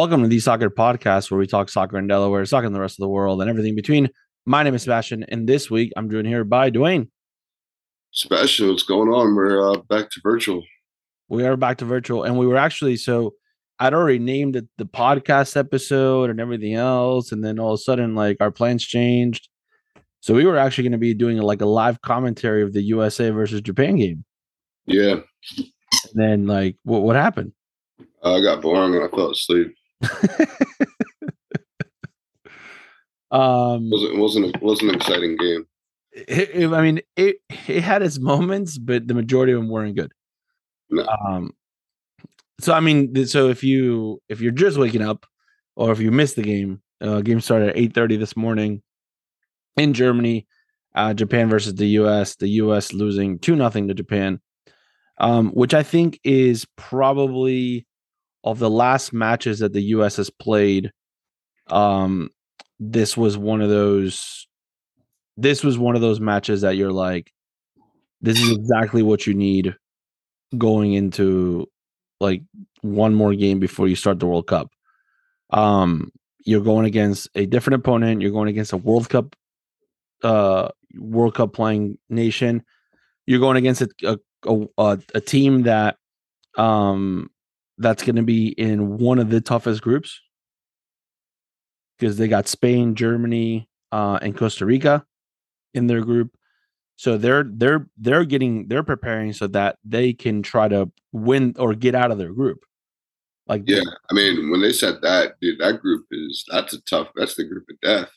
Welcome to the Soccer Podcast, where we talk soccer in Delaware, soccer in the rest of the world, and everything between. My name is Sebastian, and this week I'm joined here by Dwayne. Sebastian, what's going on? We're uh, back to virtual. We are back to virtual, and we were actually so I'd already named it the podcast episode and everything else, and then all of a sudden, like our plans changed. So we were actually going to be doing like a live commentary of the USA versus Japan game. Yeah. And then, like, what what happened? I got boring and I fell asleep. um, wasn't wasn't wasn't an exciting game. it, it- I mean, it it had its moments, but the majority of them weren't good. No. Um, so I mean, so if you if you're just waking up, or if you missed the game, uh, game started at eight thirty this morning in Germany, uh, Japan versus the U.S. The U.S. losing two nothing to Japan, um, which I think is probably of the last matches that the U.S. has played. Um, this was one of those this was one of those matches that you're like, this is exactly what you need going into like one more game before you start the World Cup. Um, you're going against a different opponent. You're going against a World Cup, uh, World Cup playing nation. You're going against a a, a, a, team that, um, that's going to be in one of the toughest groups because they got Spain, Germany, uh, and Costa Rica in their group. So they're they're they're getting they're preparing so that they can try to win or get out of their group. Like Yeah, I mean, when they said that, dude, that group is that's a tough. That's the group of death.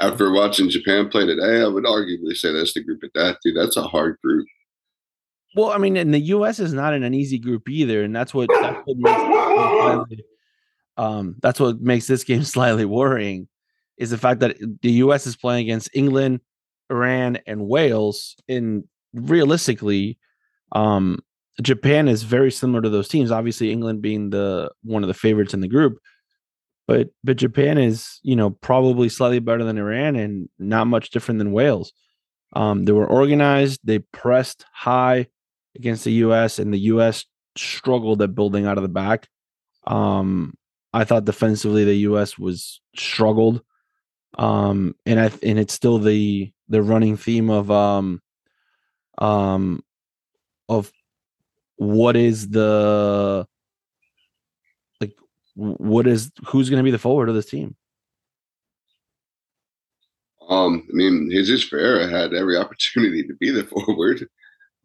After watching Japan play today, I would arguably say that's the group of death, dude. That's a hard group. Well, I mean, and the U.S. is not in an easy group either, and that's what, that's what um, that's what makes this game slightly worrying, is the fact that the U.S. is playing against England, Iran, and Wales. And realistically, um, Japan is very similar to those teams. Obviously, England being the one of the favorites in the group, but but Japan is you know probably slightly better than Iran and not much different than Wales. Um, they were organized. They pressed high against the U.S. and the U.S. struggled at building out of the back. Um, I thought defensively the U.S. was struggled, um, and I and it's still the the running theme of um, um, of what is the like what is who's going to be the forward of this team? Um, I mean, Jesus Ferreira had every opportunity to be the forward.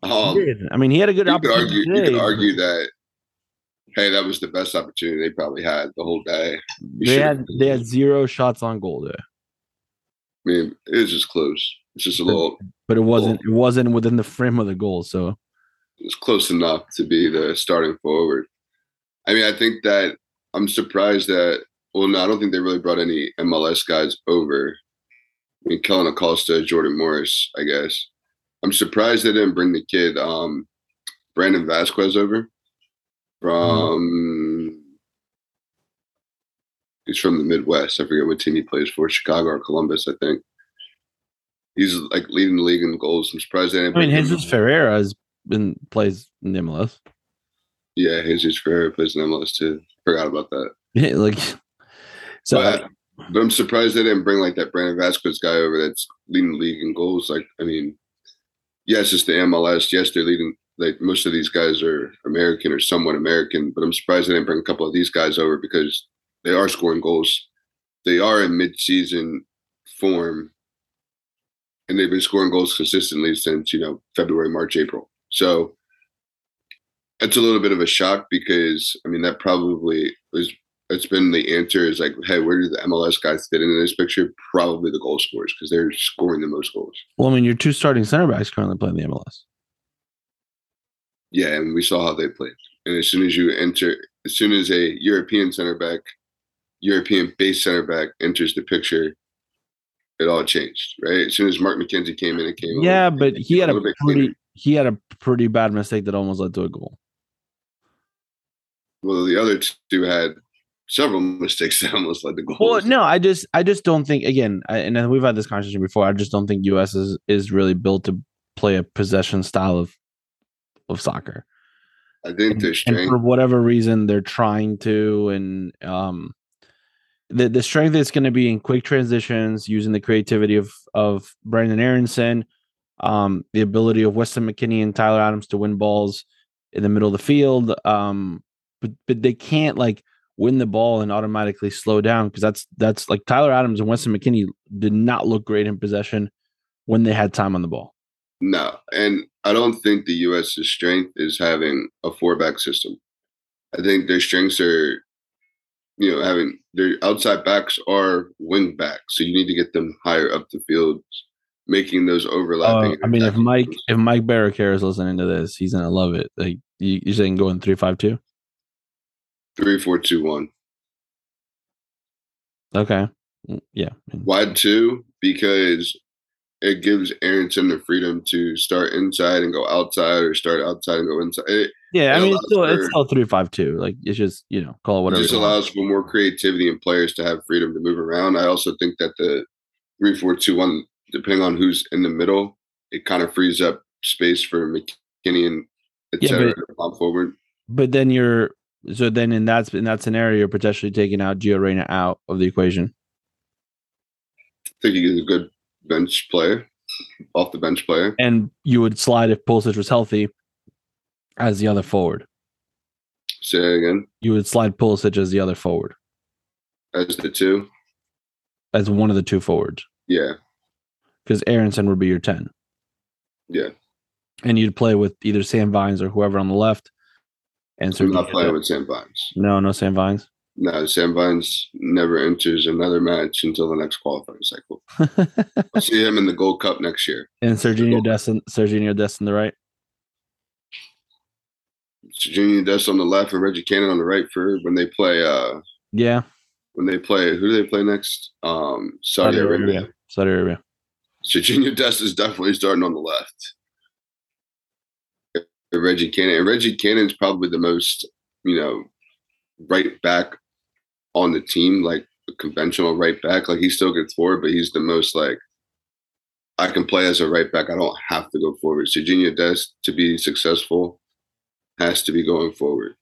Um. I mean, he had a good you could opportunity. argue, you could but argue that, hey, that was the best opportunity they probably had the whole day. You They had they had zero shots on goal there. I mean, it was just close. It's just a little. but it wasn't it wasn't within the frame of the goal. So It's close enough to be the starting forward. I mean, I think that I'm surprised that. Well, no, I don't think they really brought any MLS guys over. I mean, Kellyn Acosta, Jordan Morris, I guess. I'm surprised they didn't bring the kid, um, Brandon Vazquez, over from. He's from the Midwest. I forget what team he plays for, Chicago or Columbus, I think. He's like leading the league in goals. I'm surprised they didn't. I mean, Jesus. Ferreira has been plays in MLS. Yeah, Jesus Ferreira plays in MLS too. Forgot about that. Yeah, like so but, but I'm surprised they didn't bring like that Brandon Vazquez guy over that's leading the league in goals. Like, I mean, yes, it's the MLS. Yes, they're leading. Like most of these guys are American or somewhat American, but I'm surprised they didn't bring a couple of these guys over because they are scoring goals. They are in mid-season form, and they've been scoring goals consistently since you know February, March, April. So it's a little bit of a shock because I mean that probably was it's been the answer is like, hey, where do the MLS guys fit into this picture? Probably the goal scorers because they're scoring the most goals. well, I mean, your two starting center backs currently play in the MLS. Yeah, and we saw how they played. And as soon as you enter, as soon as a European center back, European based center back enters the picture, it all changed, right? As soon as Mark McKenzie came in, it came. Yeah, but he had a bit pretty he had a pretty bad mistake that almost led to a goal. Well, the other two had several mistakes that almost led to goals. Well, no, I just I just don't think again, I, and we've had this conversation before. I just don't think US is is really built to play a possession style of of soccer. I think and, and strength. for whatever reason they're trying to and um the the strength is going to be in quick transitions using the creativity of of Brenden Aaronson um the ability of Weston McKennie and Tyler Adams to win balls in the middle of the field um but but they can't like win the ball and automatically slow down because that's that's like Tyler Adams and Weston McKennie did not look great in possession when they had time on the ball. No, and I don't think the U.S.'s strength is having a four-back system. I think their strengths are, you know, having their outside backs are wing backs, so you need to get them higher up the field, making those overlapping. Uh, I mean, if Mike if Mike Barracara is listening to this, he's gonna love it. Like you, you're saying, going three five two. Three, four, two, one, Okay, Mm, yeah, Why two, because it gives Arrington the freedom to start inside and go outside, or start outside and go inside. It, yeah. I mean, it's still it's still three five two. Like it's just you know call it whatever. It just allows for more creativity and players to have freedom to move around. I also think that the three, four, two, one, depending on who's in the middle, it kind of frees up space for McKennie and Yeah, etc. to pop forward. But then you're so then in that in that scenario, you're potentially taking out Gio Reyna out of the equation. I think he's a good bench player, off the bench player. and you would slide if Pulisic was healthy as the other forward. Say again You would slide Pulisic as the other forward, as the two. as one of the two forwards, Yeah, because Aaronson would be your ten, yeah. and you'd play with either Sam Vines or whoever on the left. And I'm not playing with Sam Vines. no, no Sam Vines. No, Sam Vines never enters another match until the next qualifying cycle. I'll see him in the Gold Cup next year. and Serginho Destin, Serginho Destin the right. Junior Dest on the left and Reggie Cannon on the right for when they play uh Yeah, when they play who do they play next? Um Saudi, Saudi Arabia. Arabia. Saudi Arabia. So Junior Dest is definitely starting on the left. And Reggie Cannon. And Reggie Cannon's probably the most, you know, right back on the team, like a conventional right back. Like he still gets forward, but he's the most like I can play as a right back. I don't have to go forward. So Junior Dest to be successful has to be going forward.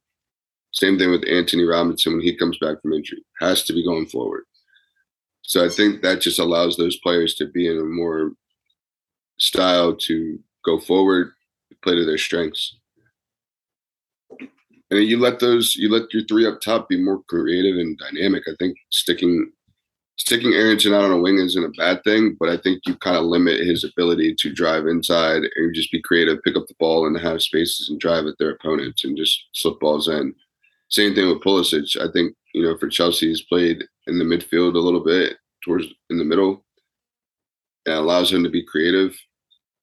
Same thing with Antonee Robinson when he comes back from injury. Has to be going forward. So I think that just allows those players to be in a more style to go forward, play to their strengths. And you let those you let your three up top be more creative and dynamic. I think sticking sticking Aaronson out on a wing isn't a bad thing, but I think you kind of limit his ability to drive inside and just be creative, pick up the ball and have spaces and drive at their opponents and just slip balls in. Same thing with Pulisic. I think, you know, for Chelsea, he's played in the midfield a little bit towards in the middle. It allows him to be creative.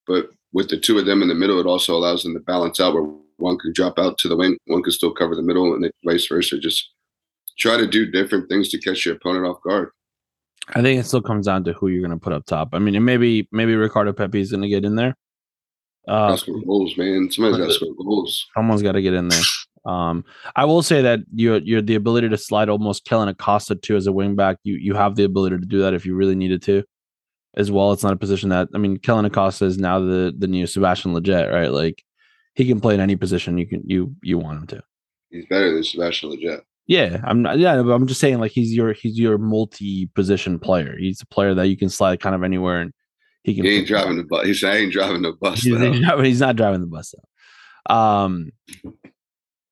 But with the two of them in the middle, it also allows them to balance out where one can drop out to the wing, one can still cover the middle, and vice versa. Just try to do different things to catch your opponent off guard. I think it still comes down to who you're going to put up top. I mean, maybe maybe Ricardo Pepi is going to get in there. Uh, score goals, man. Somebody's got to score goals. someone's got to get in there. Um, I will say that you're you're the ability to slide almost Kellyn Acosta too as a wing back. You you have the ability to do that if you really needed to, as well. It's not a position that I mean, Kellyn Acosta is now the the new Sebastian Lletget, right? Like he can play in any position you can you you want him to. He's better than Sebastian Lletget. Yeah, I'm not. Yeah, but I'm just saying like he's your he's your multi position player. He's a player that you can slide kind of anywhere and he can. He ain't driving the bus. He said, I ain't driving the bus. He's, he's not, he's driving the bus though. Um.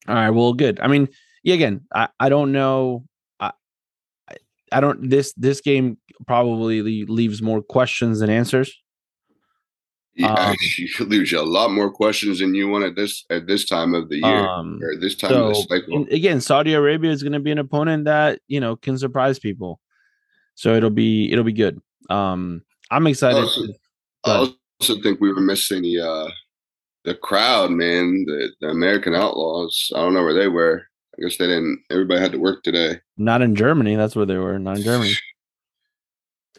All right. Well, good. I mean, yeah. Again, I, I don't know. I- I don't. This this game probably leaves more questions than answers. Yeah, Um, you could lose you a lot more questions than you want at this at this time of the year Um. or this time of the cycle. again, Saudi Arabia is going to be an opponent that you know can surprise people. So it'll be it'll be good. Um. I'm excited. Also- to- I also think we were missing the uh, the crowd, man. The, the American Outlaws. I don't know where they were. I guess they didn't. Everybody had to work today. Not in Germany. That's where they were. Not in Germany.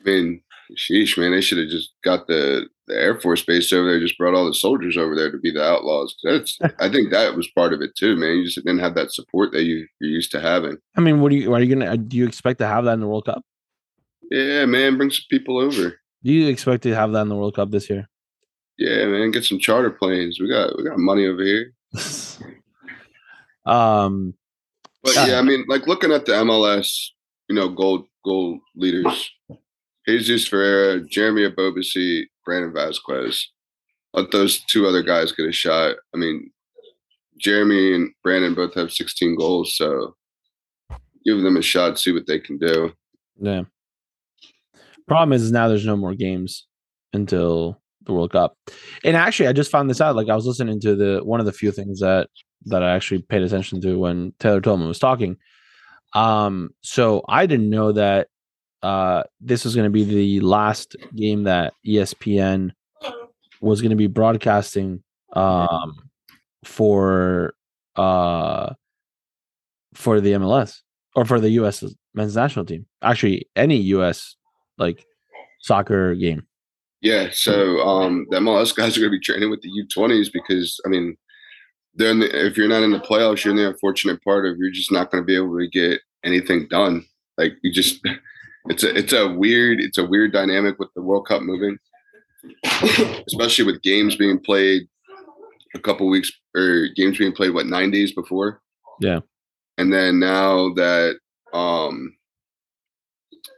I mean, sheesh, man. They should have just got the the Air Force base over there. Just brought all the soldiers over there to be the Outlaws. That's. I think that was part of it too, man. You just didn't have that support that you you're used to having. I mean, what do you are you gonna do? You expect to have that in the World Cup? Yeah, man. Bring some people over. Do you expect to have that in the World Cup this year? Yeah, man. Get some charter planes. We got we got money over here. Um, But Yeah. yeah, I mean, like looking at the MLS, you know, gold gold leaders, Jesus Ferreira, Jeremy Ebobisse, Brandon Vazquez. Let those two other guys get a shot. I mean, Jeremy and Brandon both have 16 goals, so give them a shot, see what they can do. yeah. Problem is now there's no more games until the World Cup. And actually, I just found this out. Like I was listening to the one of the few things that that I actually paid attention to when Taylor Twellman was talking. Um, so I didn't know that uh this was going to be the last game that ESPN was going to be broadcasting um for uh for the MLS or for the US men's national team. Actually, any US like soccer game. Yeah, so um, the MLS guys are going to be training with the U20s because I mean, they're in the, if you're not in the playoffs, you're in the unfortunate part of you're just not going to be able to get anything done. Like you just, it's a it's a weird it's a weird dynamic with the World Cup moving, especially with games being played a couple weeks or games being played what nine days before. Yeah. and then now that um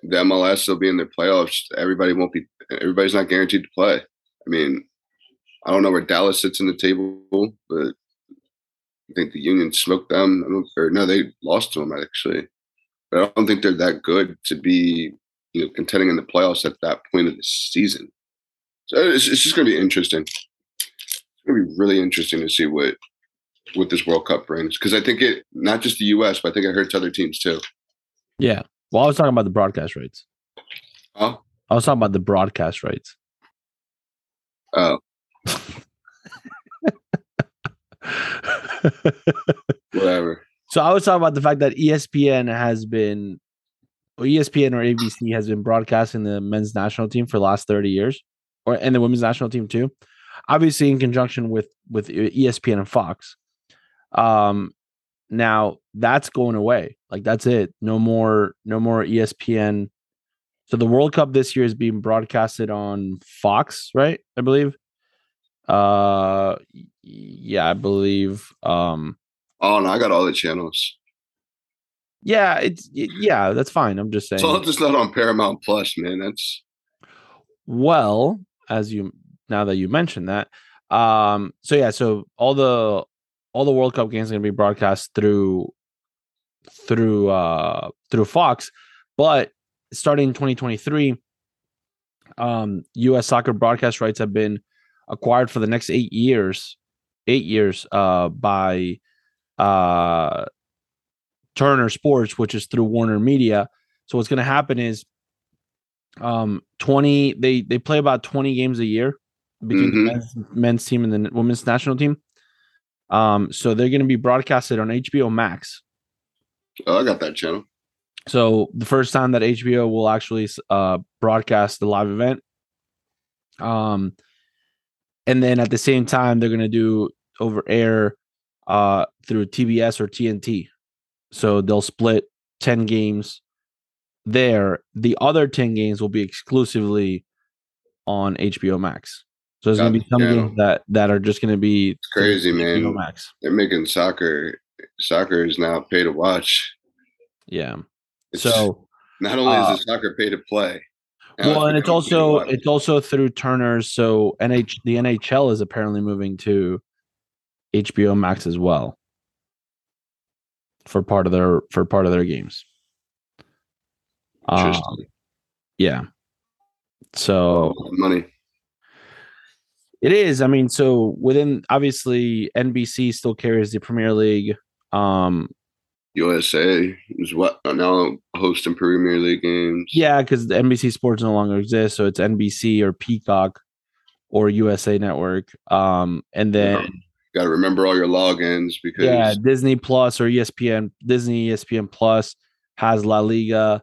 the MLS will be in their playoffs, everybody won't be everybody's not guaranteed to play. I mean, I don't know where Dallas sits in the table, but I think the Union smoked them. I don't, or no, they lost to them actually. But I don't think they're that good to be, you know, contending in the playoffs at that point of the season. So it's, it's just going to be interesting. It's going to be really interesting to see what what this World Cup brings because I think it not just the U.S. but I think it hurts other teams too. Yeah. Well, I was talking about the broadcast rights. Oh, I was talking about the broadcast rights. oh, whatever. So I was talking about the fact that ESPN has been, or ESPN or ABC has been broadcasting the men's national team for the last thirty years, or and the women's national team too. Obviously, in conjunction with with ESPN and Fox. Um, now that's going away. Like that's it. No more. No more ESPN. So the World Cup this year is being broadcasted on Fox, right? I believe. Uh, yeah, I believe. Um, Oh no, I got all the channels. yeah, it's yeah, that's fine. I'm just saying. So it's all just not on Paramount Plus, man. That's well, as you now that you mentioned that, um, so yeah, so all the all the World Cup games are going to be broadcast through through uh through Fox, but starting in 2023, um, U.S. soccer broadcast rights have been acquired for the next eight years, eight years, uh, by uh Turner Sports, which is through Warner Media. So what's going to happen is um 20 they they play about 20 games a year between Mhm. the men's, men's team and the women's national team. Um so they're going to be broadcasted on HBO Max. oh, I got that channel. So the first time that HBO will actually uh broadcast the live event. Um and then at the same time they're going to do over air uh through TBS or TNT. So they'll split 10 games there. The other 10 games will be exclusively on HBO Max. So there's going to be some Yeah. games that that are just going to be It's crazy, through HBO man. Max. They're making soccer. Soccer is now pay to watch. Yeah. It's, So not only uh, is the soccer pay to play. well, and it's becoming pay to also it's also through Turner's. So NH the NHL is apparently moving to HBO Max as well for part of their for part of their games. Um, yeah. So money. it is. I mean, so within obviously NBC still carries the Premier League. Um, USA is what now hosting Premier League games. yeah, because the NBC Sports no longer exists, so it's NBC or Peacock or USA Network. Um, and then Got to remember all your logins because yeah, Disney Plus or ESPN, Disney ESPN Plus has La Liga,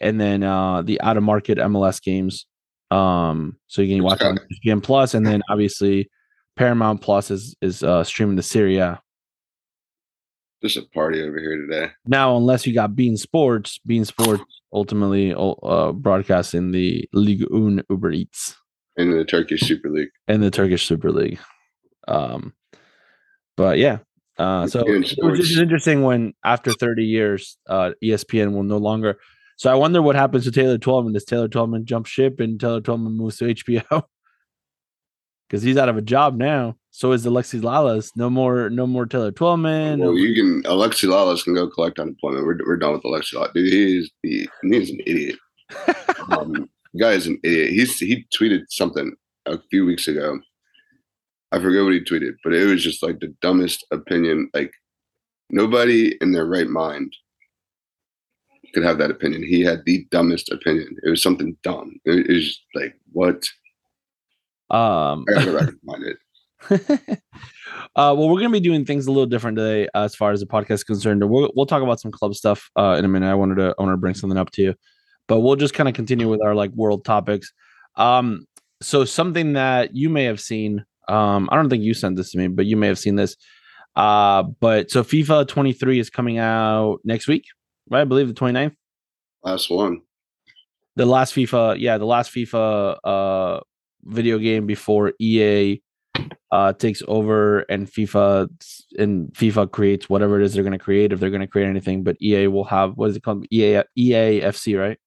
and then uh the out of market MLS games. Um, so you can watch on ESPN Plus, and then obviously Paramount Plus is is uh streaming the Serie A. just a party over here today. Now, unless you got beIN Sports, beIN Sports ultimately uh broadcasting the Ligue 1 Uber Eats in the Turkish Super League. and the Turkish Super League. Um, but yeah, Uh, so it was just interesting when after 30 years, uh, ESPN will no longer. So I wonder what happens to Taylor Twellman. Does Taylor Twellman jump ship and Taylor Twellman moves to HBO? Because he's out of a job now. So is Alexi Lalas. No more, no more Taylor Twellman. no Well, more- you can Alexi Lalas can go collect unemployment. We're, we're done with Alexi Lalas. Dude, he's the he's an idiot. um, guy is an idiot. He's he tweeted something a few weeks ago. I forget what he tweeted, but it was just like the dumbest opinion. Like nobody in their right mind could have that opinion. He had the dumbest opinion. It was something dumb. It, it was like what? um, I gotta go back and find it. uh, well, we're gonna be doing things a little different today uh, as far as the podcast is concerned. We'll we'll talk about some club stuff uh, in a minute. I wanted to I wanted to bring something up to you, but we'll just kind of continue with our like world topics. Um, so something that you may have seen. Um, I don't think you sent this to me, but you may have seen this. Uh, but so FIFA 23 is coming out next week, right? I believe the 29th. Last one. The last FIFA, yeah, the last FIFA uh video game before EA uh takes over and FIFA and FIFA creates whatever it is they're going to create if they're going to create anything but EA will have what is it called EA EA FC right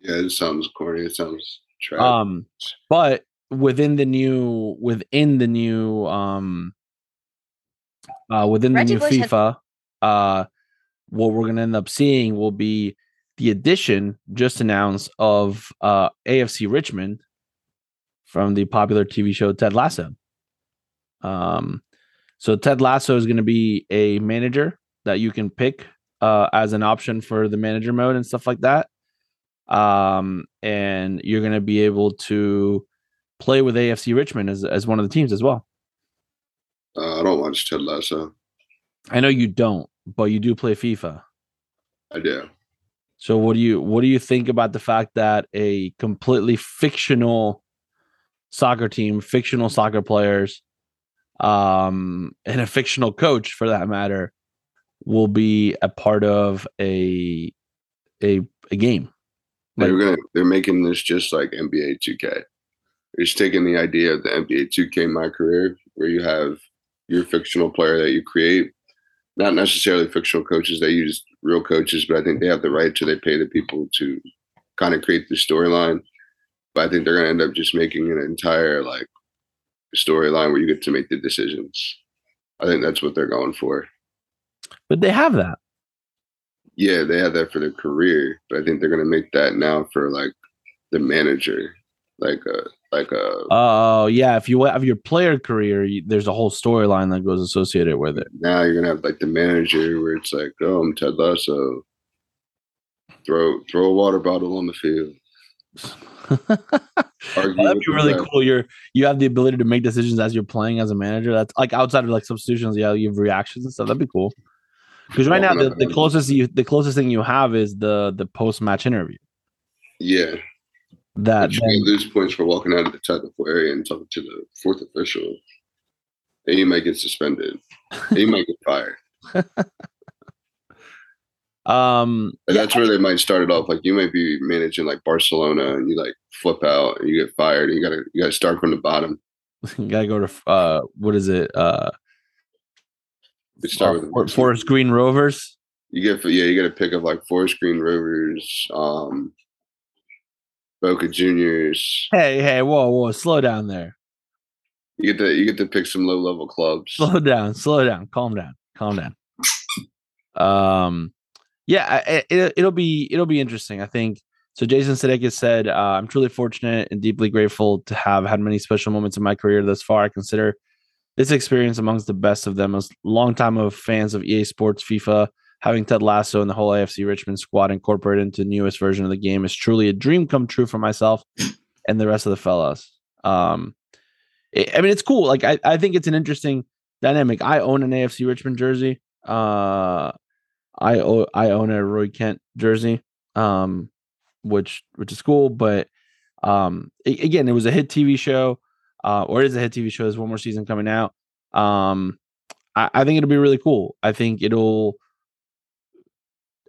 Yeah, it sounds corny. It sounds trash. um but within the new within the new um uh within the new Bush has- FIFA uh what we're going to end up seeing will be the addition just announced of uh AFC Richmond from the popular TV show Ted Lasso. Um so Ted Lasso is going to be a manager that you can pick uh as an option for the manager mode and stuff like that um, and you're going to be able to play with AFC Richmond as as one of the teams as well. uh, I don't watch Ted Lasso. I know you don't, but you do play FIFA. I do. So what do you what do you think about the fact that a completely fictional soccer team, fictional soccer players, um, and a fictional coach for that matter, will be a part of a a a game? They're gonna they're making this just like NBA 2K. Just taking the idea of the NBA 2K My Career, where you have your fictional player that you create, not necessarily fictional coaches. They use real coaches, but I think they have the right to they pay the people to kind of create the storyline. But I think they're gonna end up just making an entire like storyline where you get to make the decisions. I think that's what they're going for. But they have that. Yeah, they have that for their career, but I think they're gonna make that now for like the manager, like a like a Oh yeah, if you have your player career, you, there's a whole storyline that goes associated with it. now you're gonna have like the manager where it's like, oh, I'm Ted Lasso. Throw throw a water bottle on the field. That'd be really cool. You're you have the ability to make decisions as you're playing as a manager. That's like outside of like substitutions. Yeah, you have reactions and stuff. That'd be cool. Because right now the, the closest you the closest thing you have is the the post match interview. Yeah, That but you then- lose points for walking out of the technical area and talking to the fourth official. And you might get suspended. And you might get fired. um And yeah, that's where they might start it off. Like you might be managing like Barcelona and you like flip out and you get fired and you gotta you gotta start from the bottom. you gotta go to uh what is it uh start uh, with For- Forest Green Rovers. You get yeah, you get to pick up like Forest Green Rovers, um, Boca Juniors. Hey hey whoa whoa slow down there You get to you get to pick some low level clubs. slow down slow down calm down calm down. Um yeah it, it'll be it'll be interesting. I think So Jason Sudeikis said, uh, "I'm truly fortunate and deeply grateful to have had many special moments in my career thus far. I consider this experience amongst the best of them. As long time of fans of EA Sports, FIFA, having Ted Lasso and the whole AFC Richmond squad incorporated into the newest version of the game is truly a dream come true for myself and the rest of the fellas. Um, it- I mean, it's cool. Like I, I think it's an interesting dynamic. I own an AFC Richmond jersey. Uh, I o- I own a Roy Kent jersey. Um, which which is cool, but um, a- again, it was a hit TV show, uh, or it is a hit TV show. There's one more season coming out. Um, I, I think it'll be really cool. I think it'll.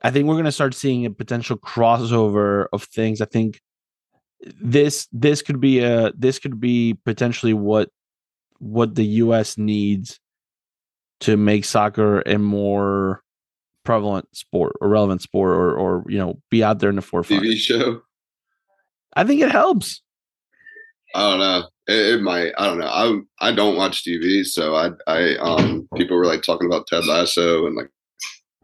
I think we're gonna start seeing a potential crossover of things. I think this this could be a this could be potentially what what the U.S. needs to make soccer a more prevalent sport or relevant sport or or you know be out there in the forefront. TV show. I think it helps. I don't know. It, it, might. I don't know. I I don't watch TV, so I I um people were like talking about Ted Lasso and like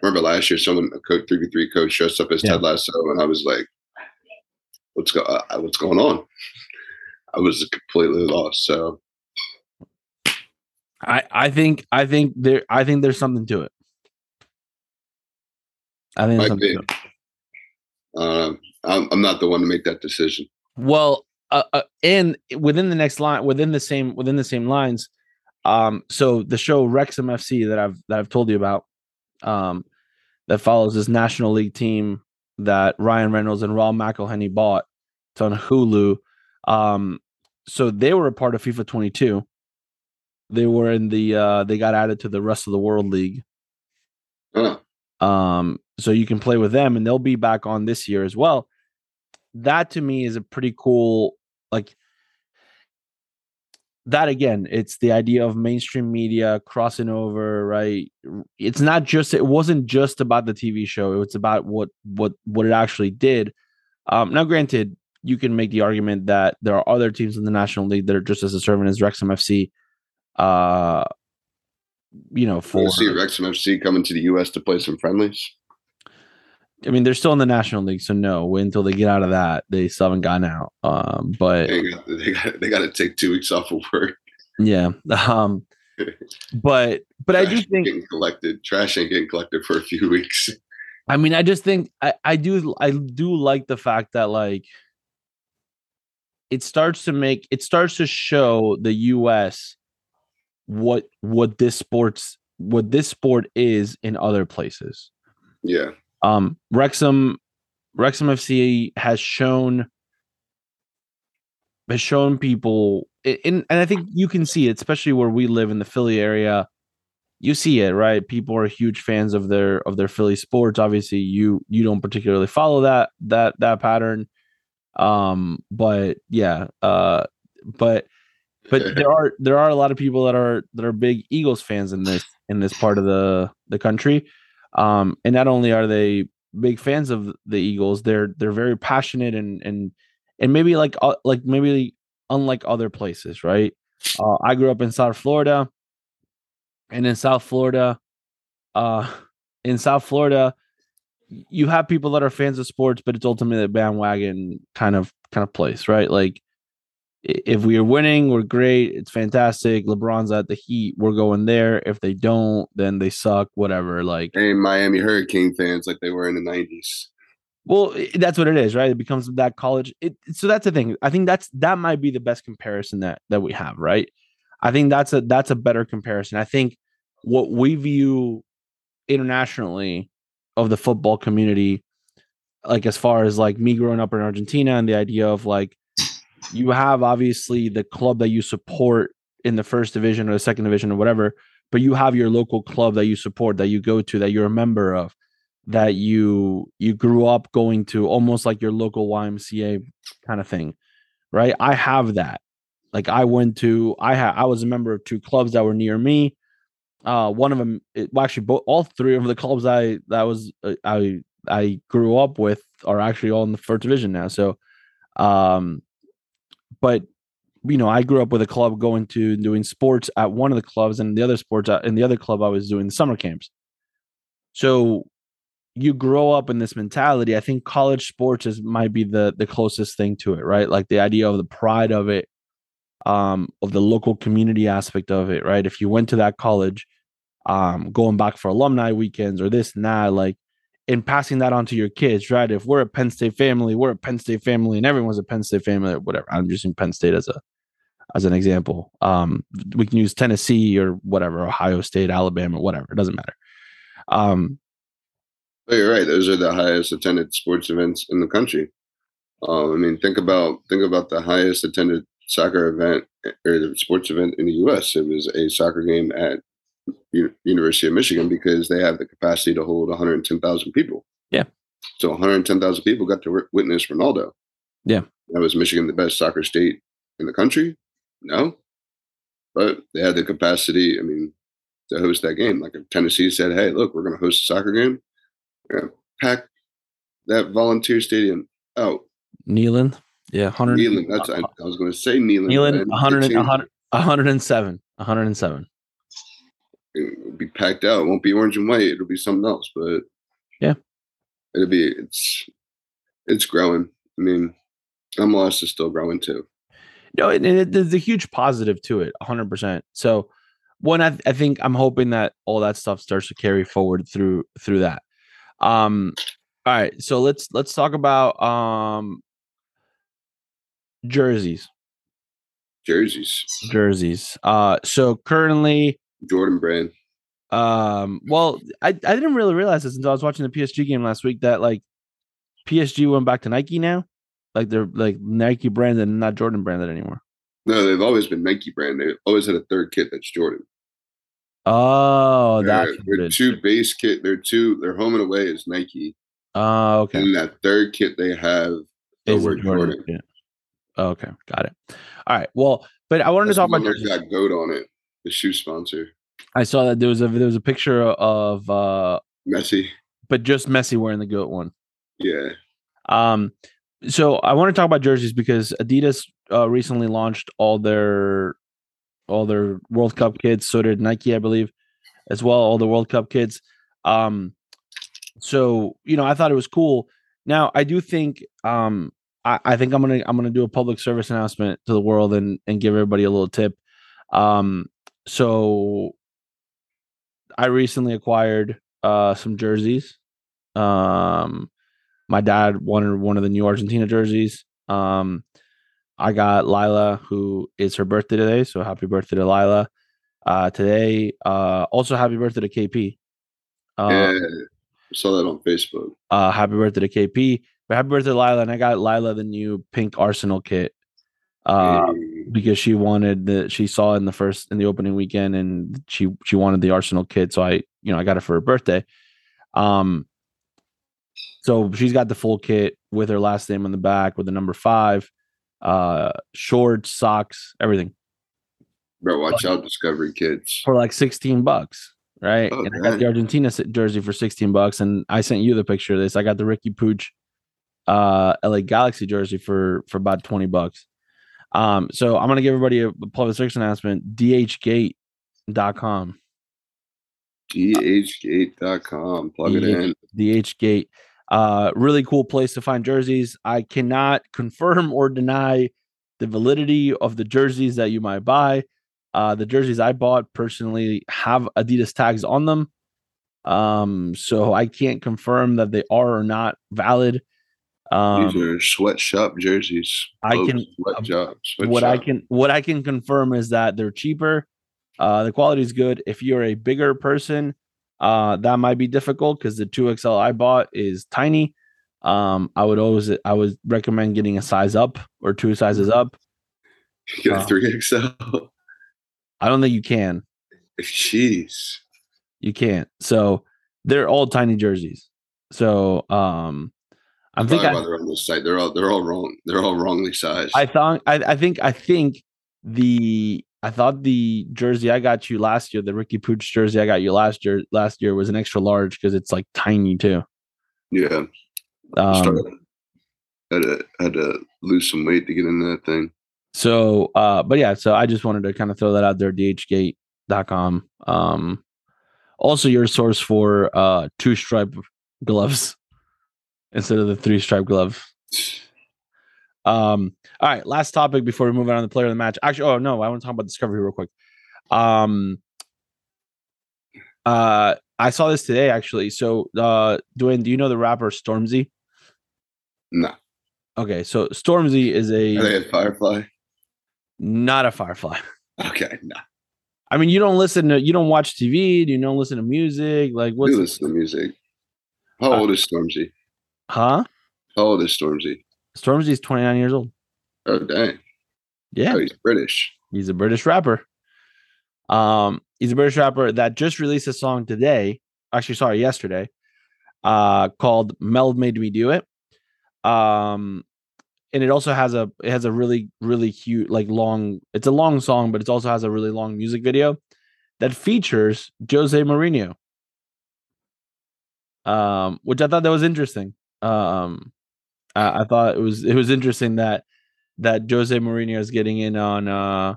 remember last year someone a coach three v three coach dressed up as yeah. Ted Lasso and I was like, what's go uh, what's going on? I was completely lost. So I I think I think there I think there's something to it. I think it. Um, I'm, I'm not the one to make that decision. Well, uh, uh, and within the next line, within the same within the same lines, um, so the show Wrexham FC that I've that I've told you about, um, that follows this National League team that Ryan Reynolds and Rob McElhenney bought. It's on Hulu. Um, so they were a part of FIFA 22. They were in the uh, they got added to the rest of the world league. Huh. Um, so you can play with them, and they'll be back on this year as well that to me is a pretty cool like that again it's the idea of mainstream media crossing over right? It's not just it wasn't just about the tv show it was about what what what it actually did. Um now granted you can make the argument that there are other teams in the national league that are just as a servant as wrexham fc uh you know for see wrexham fc coming to the us to play some friendlies I mean, they're still in the National League, so no. Wait until they get out of that. They still haven't gotten out. Um, but they got, they got they got to take two weeks off of work. Yeah. Um, but but I do think getting collected trash ain't getting collected for a few weeks. I mean, I just think I I do I do like the fact that like it starts to make it starts to show the U.S. what what this sports what this sport is in other places. Yeah. Um, Wrexham, Wrexham FC has shown has shown people, and and I think you can see it, especially where we live in the Philly area. You see it, right? People are huge fans of their of their Philly sports. Obviously, you you don't particularly follow that that that pattern, um, but yeah, uh, but but there are there are a lot of people that are that are big Eagles fans in this in this part of the the country. Um, and not only are they big fans of the Eagles, they're they're very passionate and and and maybe like uh, like maybe unlike other places, right? Uh, I grew up in South Florida, and in South Florida, uh, in South Florida, you have people that are fans of sports, but it's ultimately a bandwagon kind of kind of place, right? Like if we are winning, we're great. It's fantastic. LeBron's at the Heat. We're going there. If they don't, then they suck. Whatever. Like and Miami Hurricane fans, like they were in the nineties. Well, that's what it is, right? It becomes that college. It, so that's the thing. I think that's that might be the best comparison that that we have, right? I think that's a that's a better comparison. I think what we view internationally of the football community, like as far as like me growing up in Argentina and the idea of like you have obviously the club that you support in the first division or the second division or whatever, but you have your local club that you support, that you go to, that you're a member of, that you you grew up going to, almost like your local YMCA kind of thing, right? I have that. Like I went to, I had, I was a member of two clubs that were near me. Uh, one of them, it, well, actually, both, all three of the clubs I that was uh, I I grew up with are actually all in the first division now. So, um, but you know, I grew up with a club going to doing sports at one of the clubs, and the other sports in the other club I was doing summer camps. So you grow up in this mentality. I think college sports is might be the the closest thing to it, right? Like the idea of the pride of it, um, of the local community aspect of it, right? If you went to that college, um, going back for alumni weekends or this and that, like in passing that on to your kids, right? If we're a Penn State family, we're a Penn State family, and everyone's a Penn State family, or whatever. I'm using Penn State as a as an example. Um, we can use Tennessee or whatever, Ohio State, Alabama, whatever. It doesn't matter. Um, oh, you're right. Those are the highest attended sports events in the country. Um, I mean, think about think about the highest attended soccer event or the sports event in the U.S. It was a soccer game at University of Michigan because they have the capacity to hold 110,000 people. Yeah. So 110,000 people got to witness Ronaldo. Yeah. That was Michigan the best soccer state in the country? No. But they had the capacity. I mean, to host that game. Like if Tennessee said, "Hey, look, we're going to host a soccer game, we're going to pack that volunteer stadium out." Neyland, yeah, hundred. Neyland, that's I, I was going to say Neyland. Neyland, 100, 100, 107, 107. It'll be packed out. It won't be orange and white. It'll be something else. But yeah, it'll be it's it's growing. I mean, MLS is still growing too. No, and it, there's a huge positive to it, 100. percent So, one, I, I think I'm hoping that all that stuff starts to carry forward through through that. Um, all right, so let's let's talk about um jerseys. Jerseys. Jerseys. Uh, so currently Jordan Brand. Um, well, I, I didn't really realize this until I was watching the PSG game last week that like PSG went back to Nike now. Like they're like Nike branded and not Jordan branded anymore. No, they've always been Nike brand. They always had a third kit that's Jordan. Oh, that's their two base kit. Their two their home and away is Nike. Oh, okay. And that third kit they have is Jordan. Jordan. Yeah. okay, got it. All right. Well, but I wanted that's to talk about that goat on it, the shoe sponsor. I saw that there was a there was a picture of uh Messi, but just Messi wearing the goat one. Yeah. Um. So I want to talk about jerseys because Adidas uh, recently launched all their all their World Cup kits. So did Nike, I believe, as well. All the World Cup kits. Um. So you know, I thought it was cool. Now I do think um I, I think I'm gonna I'm gonna do a public service announcement to the world and and give everybody a little tip. Um. So I recently acquired uh some jerseys. Um my dad wanted one of the new Argentina jerseys. Um I got Lila, who is her birthday today. So happy birthday to Lila. Uh today. Uh also happy birthday to KP. Uh, yeah, saw that on Facebook. Uh happy birthday to KP. But happy birthday to Lila. And I got Lila the new pink Arsenal kit. Uh, because she wanted the she saw in the first in the opening weekend and she she wanted the Arsenal kit. So I, you know, I got it for her birthday. Um so she's got the full kit with her last name on the back with the number five, uh shorts, socks, everything. Bro, watch out, Discovery Kids. For like 16 bucks. Right. Oh, and I got the Argentina jersey for 16 bucks. And I sent you the picture of this. I got the Riqui Puig uh LA Galaxy jersey for for about 20 bucks. Um, so I'm gonna give everybody a public service announcement, dhgate.com. dhgate.com. Plug DH, it in. dhgate. Uh really cool place to find jerseys. I cannot confirm or deny the validity of the jerseys that you might buy. Uh, the jerseys I bought personally have Adidas tags on them. Um, so I can't confirm that they are or not valid. Um, These are sweatshop jerseys. I can sweatshop, sweatshop. what I can what I can confirm is that they're cheaper. Uh, the quality is good. If you're a bigger person, uh, that might be difficult because the two XL I bought is tiny. Um, I would always I would recommend getting a size up or two sizes up. You get a uh, three XL. I don't think you can. Jeez, you can't. So they're all tiny jerseys. So um, I'm thinking they're on this site. They're all they're all wrong. They're all wrongly sized. I thought I, I think I think the I thought the jersey I got you last year, the Riqui Puig jersey I got you last year last year was an extra large because it's like tiny too. Yeah. Um, had to had to lose some weight to get into that thing. So uh but yeah, so I just wanted to kind of throw that out there, dhgate.com. Um also your source for uh two stripe gloves instead of the three stripe glove. Um, all right, last topic before we move on to the player of the match. Actually, oh no, I want to talk about Discovery real quick. Um, uh, I saw this today actually. So, uh, Dwayne, do you know the rapper Stormzy? No. Okay, so Stormzy is a. Are they a Firefly? Not a Firefly. Okay, no. I mean, you don't listen to, you don't watch TV, you don't listen to music. Like, what's you listen to music? How uh, old is Stormzy? Huh? How old is Stormzy? Stormzy's 29 years old. Oh dang. Yeah. Oh, he's British. He's a British rapper. Um, he's a British rapper that just released a song today. Actually, sorry, yesterday. Uh, called Mel Made Me Do It. Um, and it also has a it has a really really cute like long it's a long song but it also has a really long music video that features Jose Mourinho. Um, which I thought that was interesting. Um, I, I thought it was it was interesting that that Jose Mourinho is getting in on uh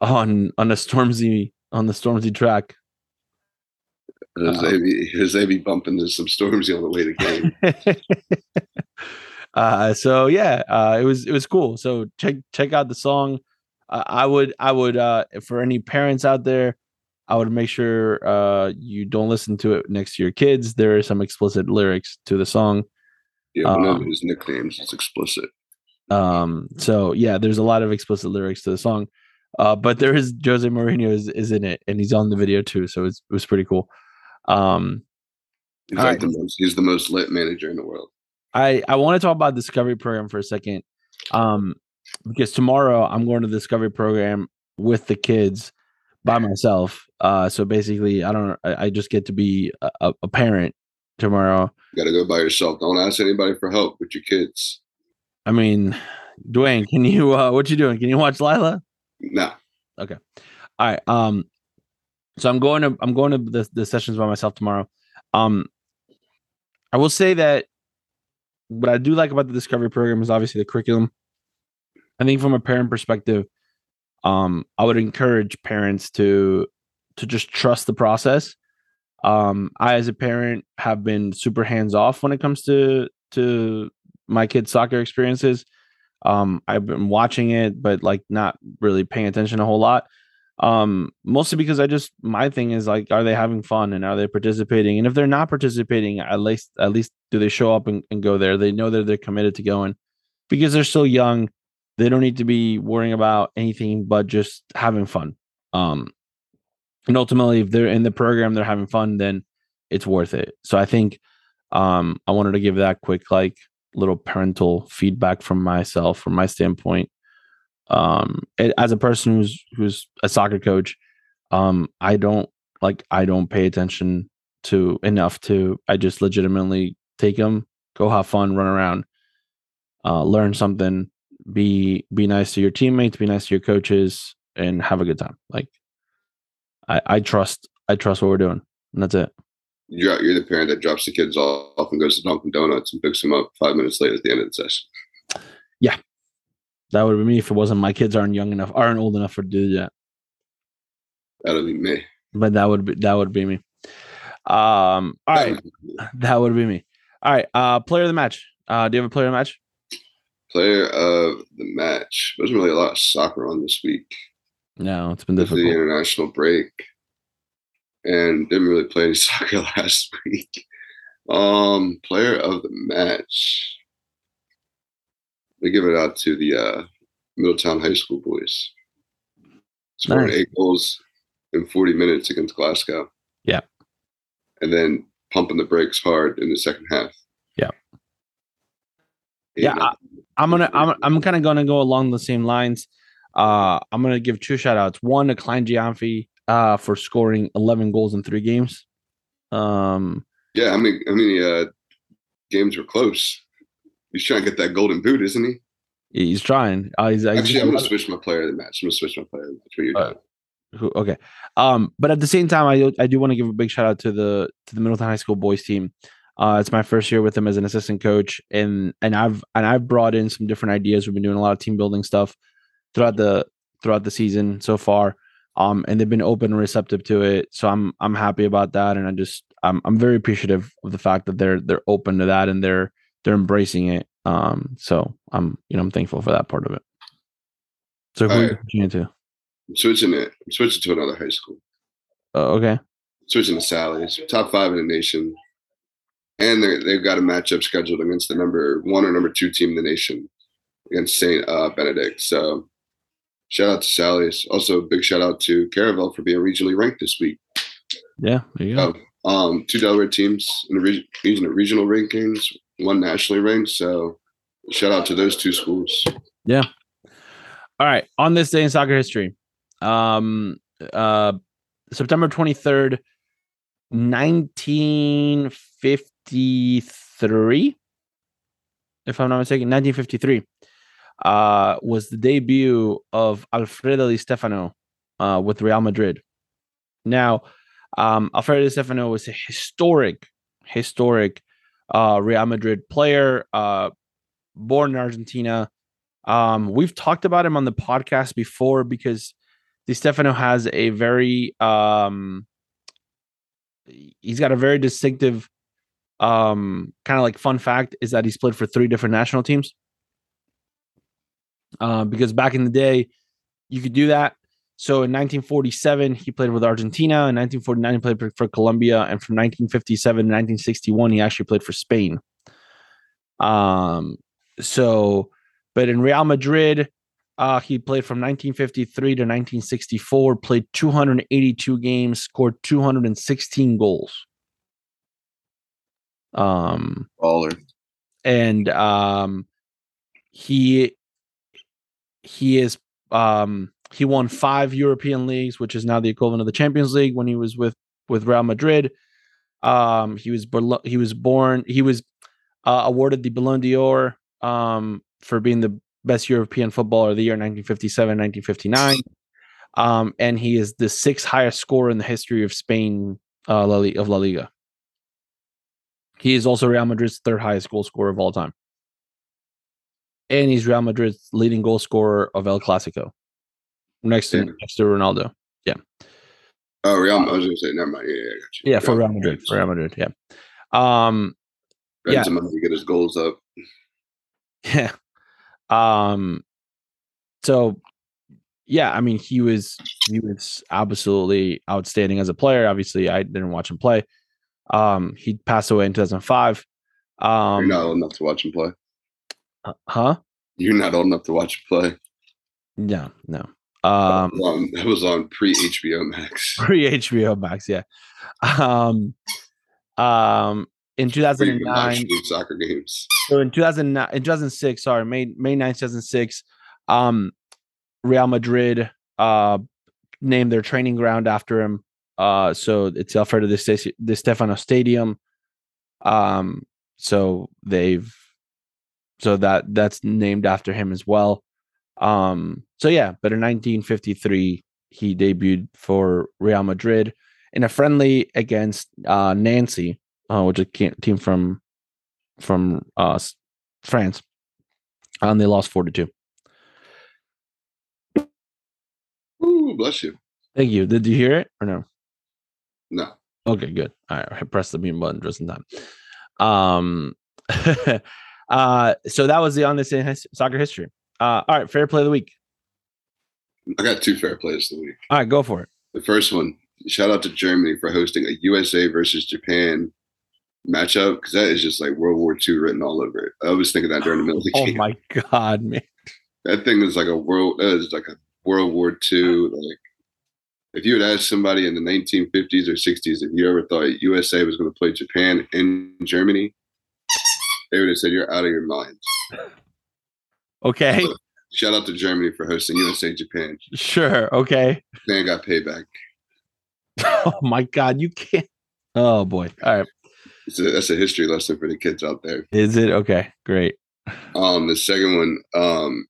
on on a Stormzy on the Stormzy track. Jose, uh, Jose be bumping into some Stormzy on the way to game. uh, so yeah, uh, it was it was cool. So check check out the song. Uh, I would I would uh, for any parents out there, I would make sure uh, you don't listen to it next to your kids. There are some explicit lyrics to the song. Yeah, one um, of his nicknames is explicit. Um, so yeah, there's a lot of explicit lyrics to the song. Uh, but there is Jose Mourinho is, is in it and he's on the video too. So it's, it was pretty cool. Um, he's like right. the most, he's the most lit manager in the world. I, I want to talk about discovery program for a second. Um, because tomorrow I'm going to the discovery program with the kids by myself. Uh, so basically I don't, I, I just get to be a, a parent tomorrow. You gotta go by yourself. Don't ask anybody for help with your kids. I mean, Dwayne, can you uh what you doing? Can you watch Lila? No. Okay. All right. Um so I'm going to I'm going to the, the sessions by myself tomorrow. Um I will say that what I do like about the discovery program is obviously the curriculum. I think from a parent perspective, um, I would encourage parents to to just trust the process. Um, I, as a parent, have been super hands off when it comes to to my kids' soccer experiences. Um, I've been watching it, but like not really paying attention a whole lot. Um, mostly because I just my thing is like, are they having fun and are they participating? And if they're not participating, at least at least do they show up and, and go there? They know that they're committed to going because they're still young. They don't need to be worrying about anything but just having fun. Um, and ultimately, if they're in the program, they're having fun, then it's worth it. So I think um, I wanted to give that quick like little parental feedback from myself, from my standpoint. Um, it, as a person who's who's a soccer coach, um, I don't like I don't pay attention to enough to. I just legitimately take them, go have fun, run around, uh, learn something, be be nice to your teammates, be nice to your coaches, and have a good time. Like I, I trust I trust what we're doing, and that's it you're, you're the parent that drops the kids off and goes to Dunkin' Donuts and picks them up five minutes late at the end of the session. Yeah, that would be me if it wasn't my kids aren't young enough, aren't old enough for to do that. That would be me. But that would be that would be me. Um, all right, that would be me. All right, uh, player of the match. Uh, do you have a player of the match? Player of the match. There Wasn't really a lot of soccer on this week. No, it's been difficult. The international break and didn't really play any soccer last week. Um, player of the match. They give it out to the uh, Middletown High School boys. Scoring nice. eight goals in 40 minutes against Glasgow. Yeah. And then pumping the brakes hard in the second half. Yeah. Eight yeah, I, am gonna I'm I'm kind of gonna go along the same lines. Uh, I'm gonna give two shout outs. One to Klein Giamfi uh, for scoring 11 goals in three games. Um, yeah, I mean, I mean, uh, games were close. He's trying to get that golden boot, isn't he? He's trying. Uh, he's, Actually, he's, I'm gonna switch my player of the match. I'm gonna switch my player of the match. What you're uh, doing. Okay. Um, but at the same time, I I do want to give a big shout out to the to the Middletown High School boys team. Uh, it's my first year with them as an assistant coach, and and I've and I've brought in some different ideas. We've been doing a lot of team building stuff throughout the throughout the season so far um, and they've been open and receptive to it. So I'm I'm happy about that, and I just I'm I'm very appreciative of the fact that they're they're open to that and they're they're embracing it. Um, so I'm you know I'm thankful for that part of it. So who right. you to? I'm switching it. I'm switching to another high school. Uh, okay. Switching to Sally's, top five in the nation, and they they've got a matchup scheduled against the number one or number two team in the nation against Saint uh, Benedict. So shout out to Sally's. Also, a big shout out to Caravel for being regionally ranked this week. Yeah, there you go. Um, two Delaware teams in the region, regional rankings, one nationally ranked. So, shout out to those two schools. Yeah. All right. On this day in soccer history, um, uh, September 23rd, 1953, if I'm not mistaken, 1953 uh, was the debut of Alfredo Di Stefano uh, with Real Madrid. Now, um, Alfredo Di Stefano was a historic, historic uh, Real Madrid player, uh, born in Argentina. Um, we've talked about him on the podcast before because Di Stefano has a very um, he's got a very distinctive um kind of like fun fact is that he's played for three different national teams. Uh, because back in the day, you could do that. So in 1947, he played with Argentina. In 1949, he played for, for Colombia, and from 1957 to 1961, he actually played for Spain. Um, so, but in Real Madrid, uh, he played from 1953 to 1964, played 282 games, scored 216 goals. Um, Baller. and um, he he is um he won five European leagues, which is now the equivalent of the Champions League when he was with with Real Madrid. Um, he was he was born he was uh, awarded the Ballon d'Or um, for being the best European footballer of the year 1957 1959. Um, and he is the sixth highest scorer in the history of Spain uh, La of La Liga. He is also Real Madrid's third highest goal scorer of all time. And he's Real Madrid's leading goal scorer of El Clasico. Next to Yeah. next to Ronaldo. Yeah. Oh, Real. I was gonna say, never mind. Yeah, yeah. Yeah, for Real Madrid. For Real Madrid, yeah. Um yeah. To get his goals up. Yeah. Um so yeah, I mean he was he was absolutely outstanding as a player. Obviously, I didn't watch him play. Um he passed away in 2005. You're Um not old enough to watch him play. huh? You're not old enough to watch him play. No, no. Um that was on, was on pre HBO Max. pre HBO Max, yeah. Um um in 2009 soccer games. So in 2009, in 2006, sorry, May May 9th, 2006, um, Real Madrid uh named their training ground after him. Uh, so it's Alfredo de, Ste- de Stefano Stadium. Um, so they've so that that's named after him as well. Um, so yeah, but in 1953, he debuted for Real Madrid in a friendly against uh Nancy, uh, which is a team from from uh France, and they lost four to two. Ooh, bless you. Thank you. Did you hear it or no? No. Okay, good. All right, I pressed the mute button just in time. Um, uh, so that was the on this in his- soccer history. Uh, all right, fair play of the week. I got two fair plays of the week. All right, go for it. The first one, shout out to Germany for hosting a USA versus Japan matchup because that is just like World War II written all over it. I was thinking that during the middle of the Oh game. my god, man! That thing is like a world. That is like a World War II. Like if you had asked somebody in the 1950s or 60s if you ever thought USA was going to play Japan in Germany, they would have said you're out of your mind. Okay, Shout out to Germany for hosting USA Japan. sure. Okay. Japan got payback. Oh my god, you can't. Oh boy. All right. It's a, that's a history lesson for the kids out there. Is it okay? Great. Um, the second one, um,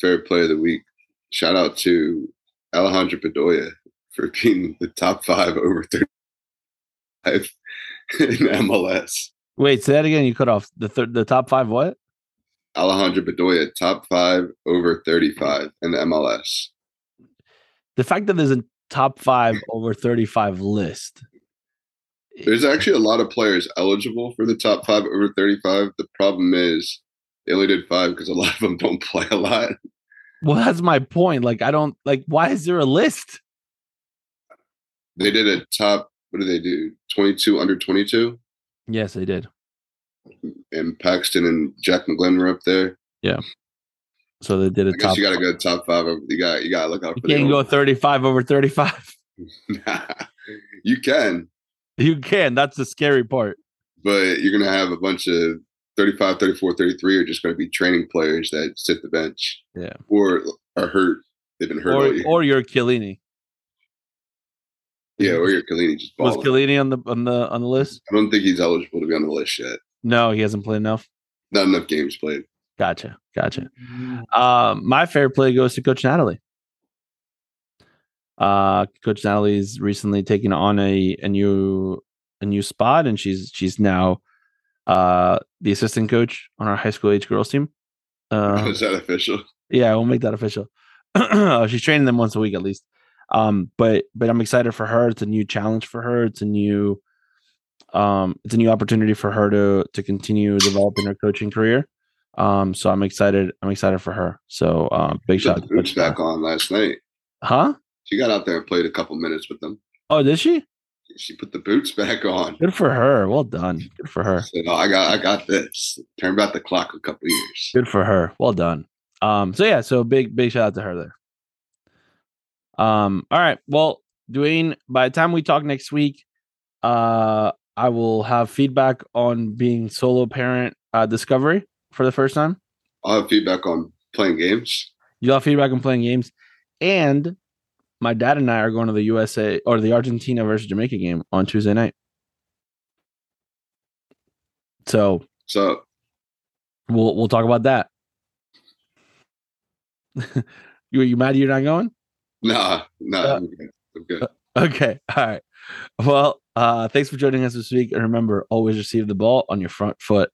fair play of the week. Shout out to Alejandro Bedoya for being the top five over 35 in MLS. Wait, say that again. You cut off the third, the top five. What? Alejandro Bedoya, top five over 35 in the MLS. The fact that there's a top five over 35 list. There's actually a lot of players eligible for the top five over 35. The problem is they only did five because a lot of them don't play a lot. Well, that's my point. Like, I don't like. Why is there a list? They did a top, what did they do? 22 under 22? Yes, they did. And Paxten and Jack McGlynn were up there. Yeah. So they did a I guess top. you got to go top five. Over, you got you got to look out You for can't the go 35 over 35. you can, You can. That's the scary part. but you're gonna have a bunch of 35, 34, 33 are just gonna be training players that sit the bench. Yeah. Or are hurt. They've been hurt all Or year. or you're Chiellini. yeah, or you're Chiellini just Was balling. Chiellini on the on the on the list? I don't think he's eligible to be on the list yet. No, he hasn't played enough. Not enough games played. Gotcha. Gotcha. Um, my fair play goes to Coach Natalie. Uh, Coach Natalie's recently taken on a a new a new spot, and she's she's now uh the assistant coach on our high school age girls team. Uh, Is that official? yeah, we'll make that official. she's training them once a week at least. Um, but but I'm excited for her. It's a new challenge for her. It's a new um it's a new opportunity for her to to continue developing her coaching career. Um, so I'm excited. I'm excited for her. So um, big shout the boots back on last night. Huh? She got out there and played a couple minutes with them. Oh, did she? She put the boots back on. Good for her. Well done. Good for her. Said, "Oh, I got, I got this." Turn back the clock a couple years. Good for her. Well done. Um, so yeah, so big, big shout out to her there. Um, all right. Well, Dwayne, by the time we talk next week, uh, I will have feedback on being solo parent uh discovery for the first time. I'll have feedback on playing games. You'll have feedback on playing games. And my dad and I are going to the USA or the Argentina versus Jamaica game on Tuesday night. So So we'll we'll talk about that. you you mad you're not going? nah, nah, Uh, I'm good. I'm good. Okay. All right. Well, uh, thanks for joining us this week. And remember, always receive the ball on your front foot.